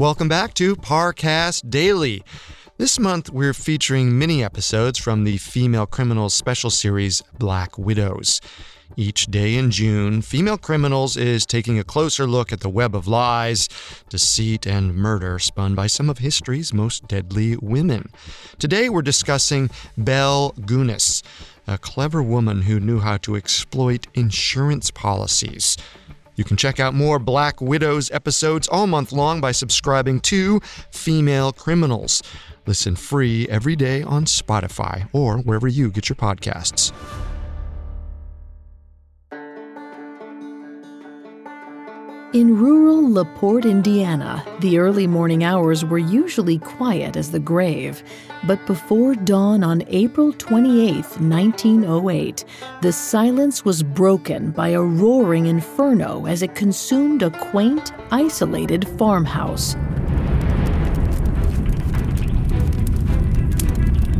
Welcome back to Parcast Daily. This month, we're featuring mini episodes from the Female Criminals special series Black Widows. Each day in June, Female Criminals is taking a closer look at the web of lies, deceit, and murder spun by some of history's most deadly women. Today, we're discussing Belle Gunness, a clever woman who knew how to exploit insurance policies. You can check out more Black Widows episodes all month long by subscribing to Female Criminals. Listen free every day on Spotify or wherever you get your podcasts. In rural LaPorte, Indiana, the early morning hours were usually quiet as the grave. But before dawn on April 28, 1908, the silence was broken by a roaring inferno as it consumed a quaint, isolated farmhouse.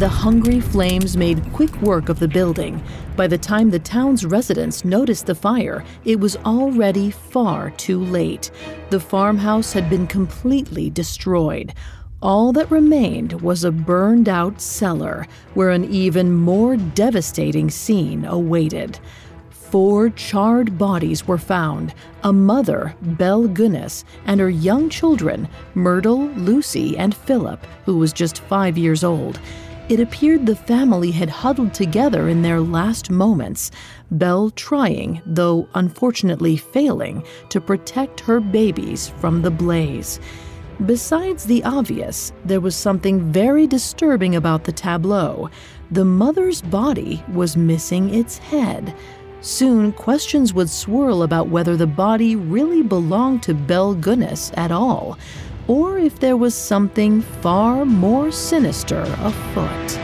The hungry flames made quick work of the building. By the time the town's residents noticed the fire, it was already far too late. The farmhouse had been completely destroyed. All that remained was a burned out cellar where an even more devastating scene awaited. Four charred bodies were found a mother, Belle Gunness, and her young children, Myrtle, Lucy, and Philip, who was just five years old. It appeared the family had huddled together in their last moments, Belle trying, though unfortunately failing, to protect her babies from the blaze. Besides the obvious, there was something very disturbing about the tableau. The mother's body was missing its head. Soon, questions would swirl about whether the body really belonged to Belle Gunness at all or if there was something far more sinister afoot.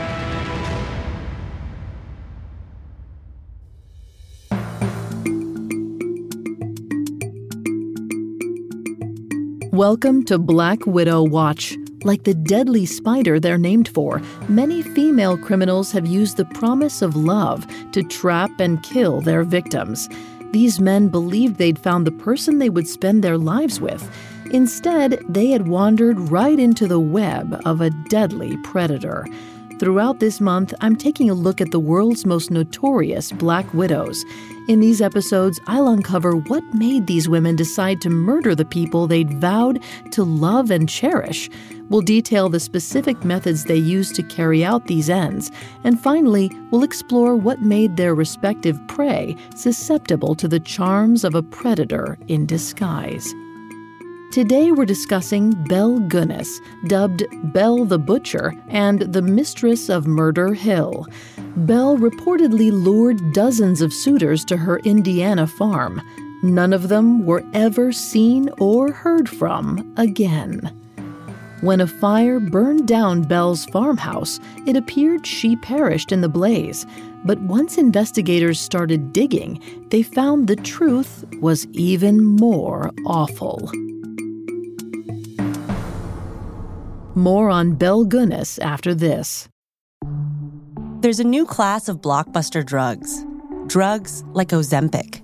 Welcome to Black Widow Watch. Like the deadly spider they're named for, many female criminals have used the promise of love to trap and kill their victims. These men believed they'd found the person they would spend their lives with Instead, they had wandered right into the web of a deadly predator. Throughout this month, I'm taking a look at the world's most notorious black widows. In these episodes, I'll uncover what made these women decide to murder the people they'd vowed to love and cherish. We'll detail the specific methods they used to carry out these ends. And finally, we'll explore what made their respective prey susceptible to the charms of a predator in disguise. Today we're discussing Belle Gunness, dubbed Belle the Butcher and the Mistress of Murder Hill. Belle reportedly lured dozens of suitors to her Indiana farm. None of them were ever seen or heard from again. When a fire burned down Belle's farmhouse, it appeared she perished in the blaze. But once investigators started digging, they found the truth was even more awful. More on Belle Gunness after this. There's a new class of blockbuster drugs. Drugs like Ozempic.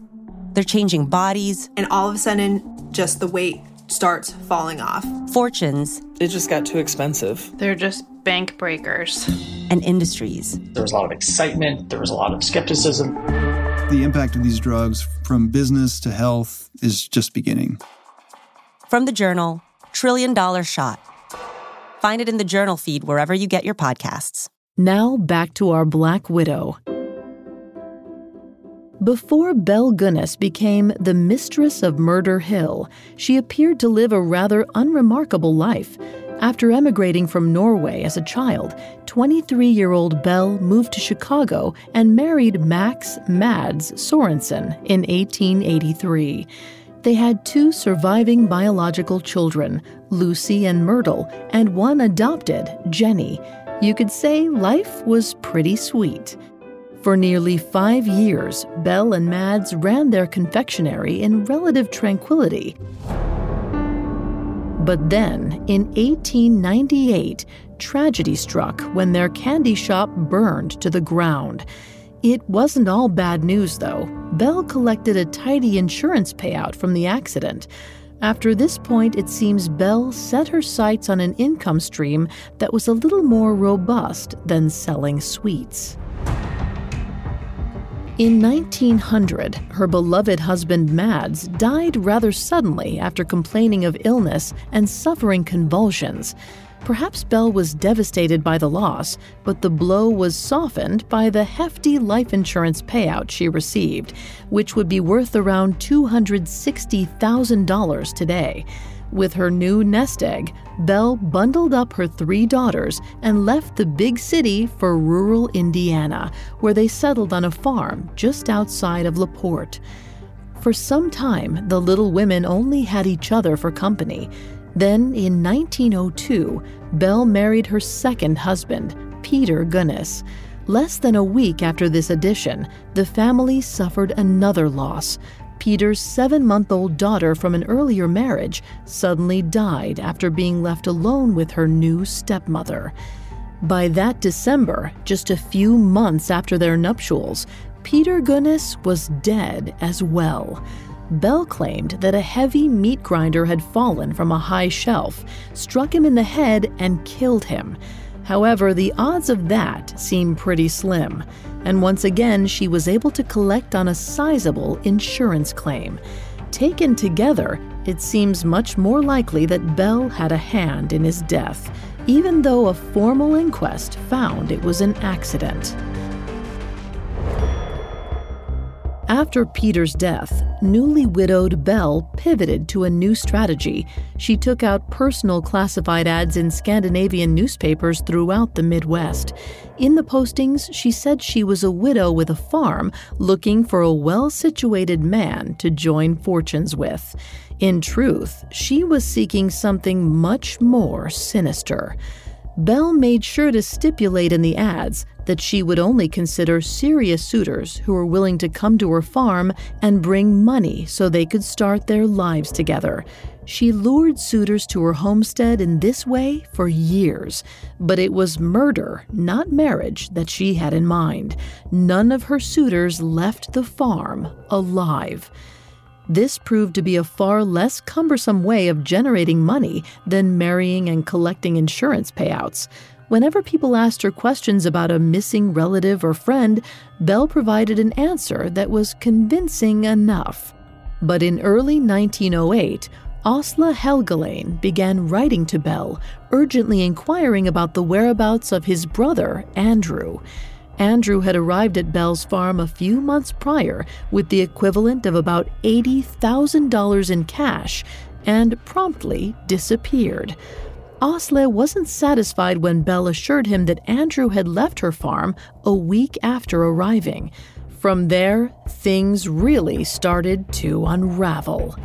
They're changing bodies. And all of a sudden, just the weight starts falling off. Fortunes. It just got too expensive. They're just bank breakers. And industries. There was a lot of excitement, there was a lot of skepticism. The impact of these drugs from business to health is just beginning. From the journal, Trillion Dollar Shot Find it in the journal feed wherever you get your podcasts. Now back to our Black Widow. Before Belle Gunness became the mistress of Murder Hill, she appeared to live a rather unremarkable life. After emigrating from Norway as a child, 23 year old Belle moved to Chicago and married Max Mads Sorensen in 1883. They had two surviving biological children, Lucy and Myrtle, and one adopted, Jenny. You could say life was pretty sweet. For nearly five years, Belle and Mads ran their confectionery in relative tranquility. But then, in 1898, tragedy struck when their candy shop burned to the ground. It wasn't all bad news, though. Belle collected a tidy insurance payout from the accident. After this point, it seems Belle set her sights on an income stream that was a little more robust than selling sweets. In 1900, her beloved husband Mads died rather suddenly after complaining of illness and suffering convulsions. Perhaps Belle was devastated by the loss, but the blow was softened by the hefty life insurance payout she received, which would be worth around $260,000 today. With her new nest egg, Belle bundled up her three daughters and left the big city for rural Indiana, where they settled on a farm just outside of LaPorte. For some time, the little women only had each other for company. Then, in 1902, Belle married her second husband, Peter Gunness. Less than a week after this addition, the family suffered another loss. Peter's seven month old daughter from an earlier marriage suddenly died after being left alone with her new stepmother. By that December, just a few months after their nuptials, Peter Gunness was dead as well. Belle claimed that a heavy meat grinder had fallen from a high shelf, struck him in the head, and killed him. However, the odds of that seem pretty slim, and once again she was able to collect on a sizable insurance claim. Taken together, it seems much more likely that Belle had a hand in his death, even though a formal inquest found it was an accident. After Peter's death, newly widowed Belle pivoted to a new strategy. She took out personal classified ads in Scandinavian newspapers throughout the Midwest. In the postings, she said she was a widow with a farm looking for a well situated man to join fortunes with. In truth, she was seeking something much more sinister. Belle made sure to stipulate in the ads that she would only consider serious suitors who were willing to come to her farm and bring money so they could start their lives together. She lured suitors to her homestead in this way for years, but it was murder, not marriage, that she had in mind. None of her suitors left the farm alive. This proved to be a far less cumbersome way of generating money than marrying and collecting insurance payouts. Whenever people asked her questions about a missing relative or friend, Belle provided an answer that was convincing enough. But in early 1908, Asle Helgelien began writing to Belle, urgently inquiring about the whereabouts of his brother, Andrew. Andrew had arrived at Belle's farm a few months prior with the equivalent of about $80,000 in cash and promptly disappeared. Asle wasn't satisfied when Belle assured him that Andrew had left her farm a week after arriving. From there, things really started to unravel.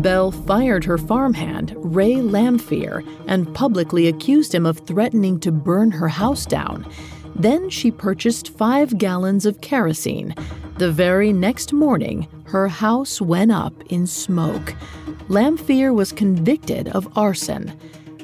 Belle fired her farmhand, Ray Lamphere, and publicly accused him of threatening to burn her house down. Then she purchased five gallons of kerosene. The very next morning, her house went up in smoke. Lamphere was convicted of arson.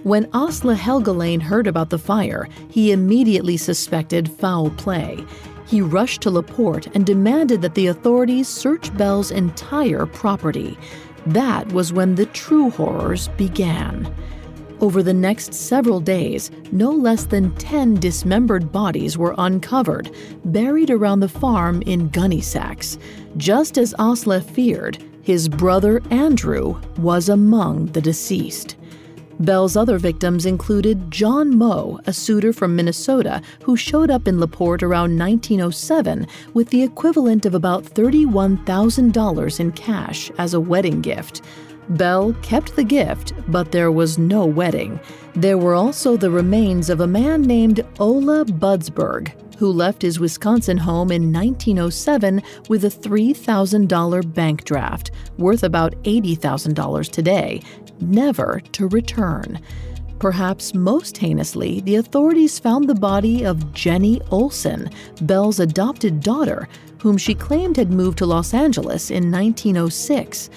When Asle Helgelien heard about the fire, he immediately suspected foul play. He rushed to LaPorte and demanded that the authorities search Belle's entire property. That was when the true horrors began. Over the next several days, no less than 10 dismembered bodies were uncovered, buried around the farm in gunny sacks. Just as Asle feared, his brother Andrew was among the deceased. Belle's other victims included John Moe, a suitor from Minnesota who showed up in LaPorte around 1907 with the equivalent of about $31,000 in cash as a wedding gift. Belle kept the gift, but there was no wedding. There were also the remains of a man named Ola Budsberg, who left his Wisconsin home in 1907 with a $3,000 bank draft, worth about $80,000 today, never to return. Perhaps most heinously, the authorities found the body of Jenny Olson, Belle's adopted daughter, whom she claimed had moved to Los Angeles in 1906.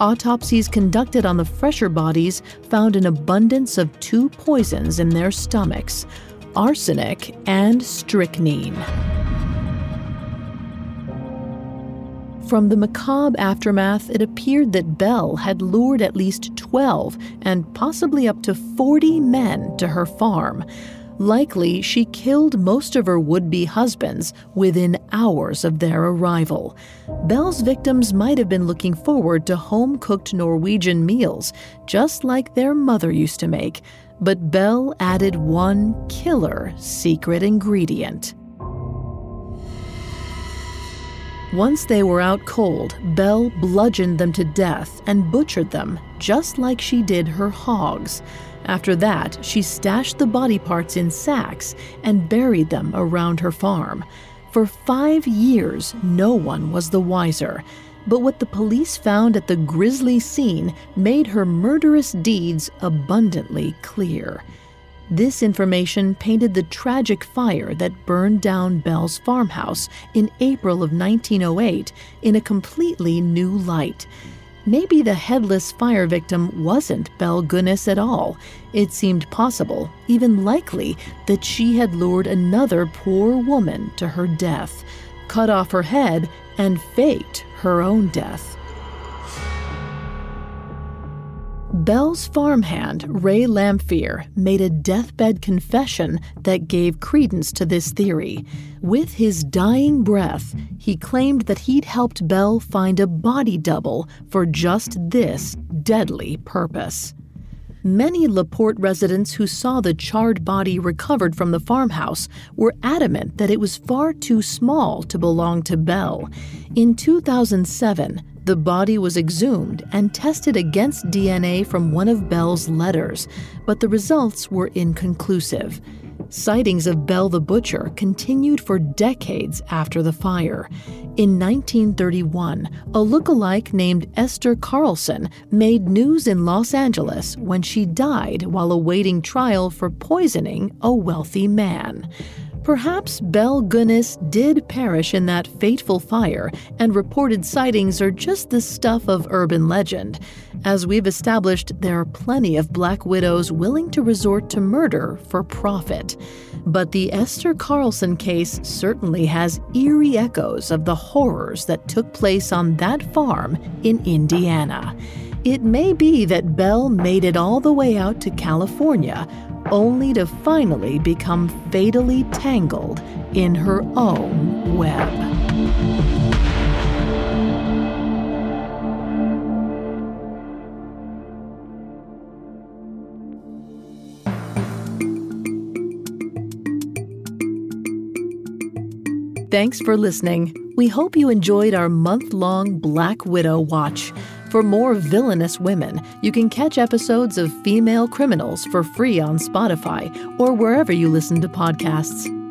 Autopsies conducted on the fresher bodies found an abundance of two poisons in their stomachs arsenic and strychnine. From the macabre aftermath, it appeared that Belle had lured at least 12 and possibly up to 40 men to her farm. Likely, she killed most of her would be husbands within hours of their arrival. Belle's victims might have been looking forward to home cooked Norwegian meals, just like their mother used to make, but Belle added one killer secret ingredient. Once they were out cold, Belle bludgeoned them to death and butchered them, just like she did her hogs. After that, she stashed the body parts in sacks and buried them around her farm. For five years, no one was the wiser. But what the police found at the grisly scene made her murderous deeds abundantly clear. This information painted the tragic fire that burned down Belle's farmhouse in April of 1908 in a completely new light. Maybe the headless fire victim wasn't Belle Gunness at all. It seemed possible, even likely, that she had lured another poor woman to her death, cut off her head, and faked her own death. Belle's farmhand, Ray Lamphere, made a deathbed confession that gave credence to this theory. With his dying breath, he claimed that he'd helped Belle find a body double for just this deadly purpose. Many LaPorte residents who saw the charred body recovered from the farmhouse were adamant that it was far too small to belong to Belle. In 2007, the body was exhumed and tested against DNA from one of Belle's letters, but the results were inconclusive. Sightings of Belle the Butcher continued for decades after the fire. In 1931, a look-alike named Esther Carlson made news in Los Angeles when she died while awaiting trial for poisoning a wealthy man. Perhaps Belle Gunness did perish in that fateful fire, and reported sightings are just the stuff of urban legend. As we've established, there are plenty of black widows willing to resort to murder for profit. But the Esther Carlson case certainly has eerie echoes of the horrors that took place on that farm in Indiana. It may be that Belle made it all the way out to California only to finally become fatally tangled in her own web. Thanks for listening. We hope you enjoyed our month long Black Widow watch. For more villainous women, you can catch episodes of Female Criminals for free on Spotify or wherever you listen to podcasts.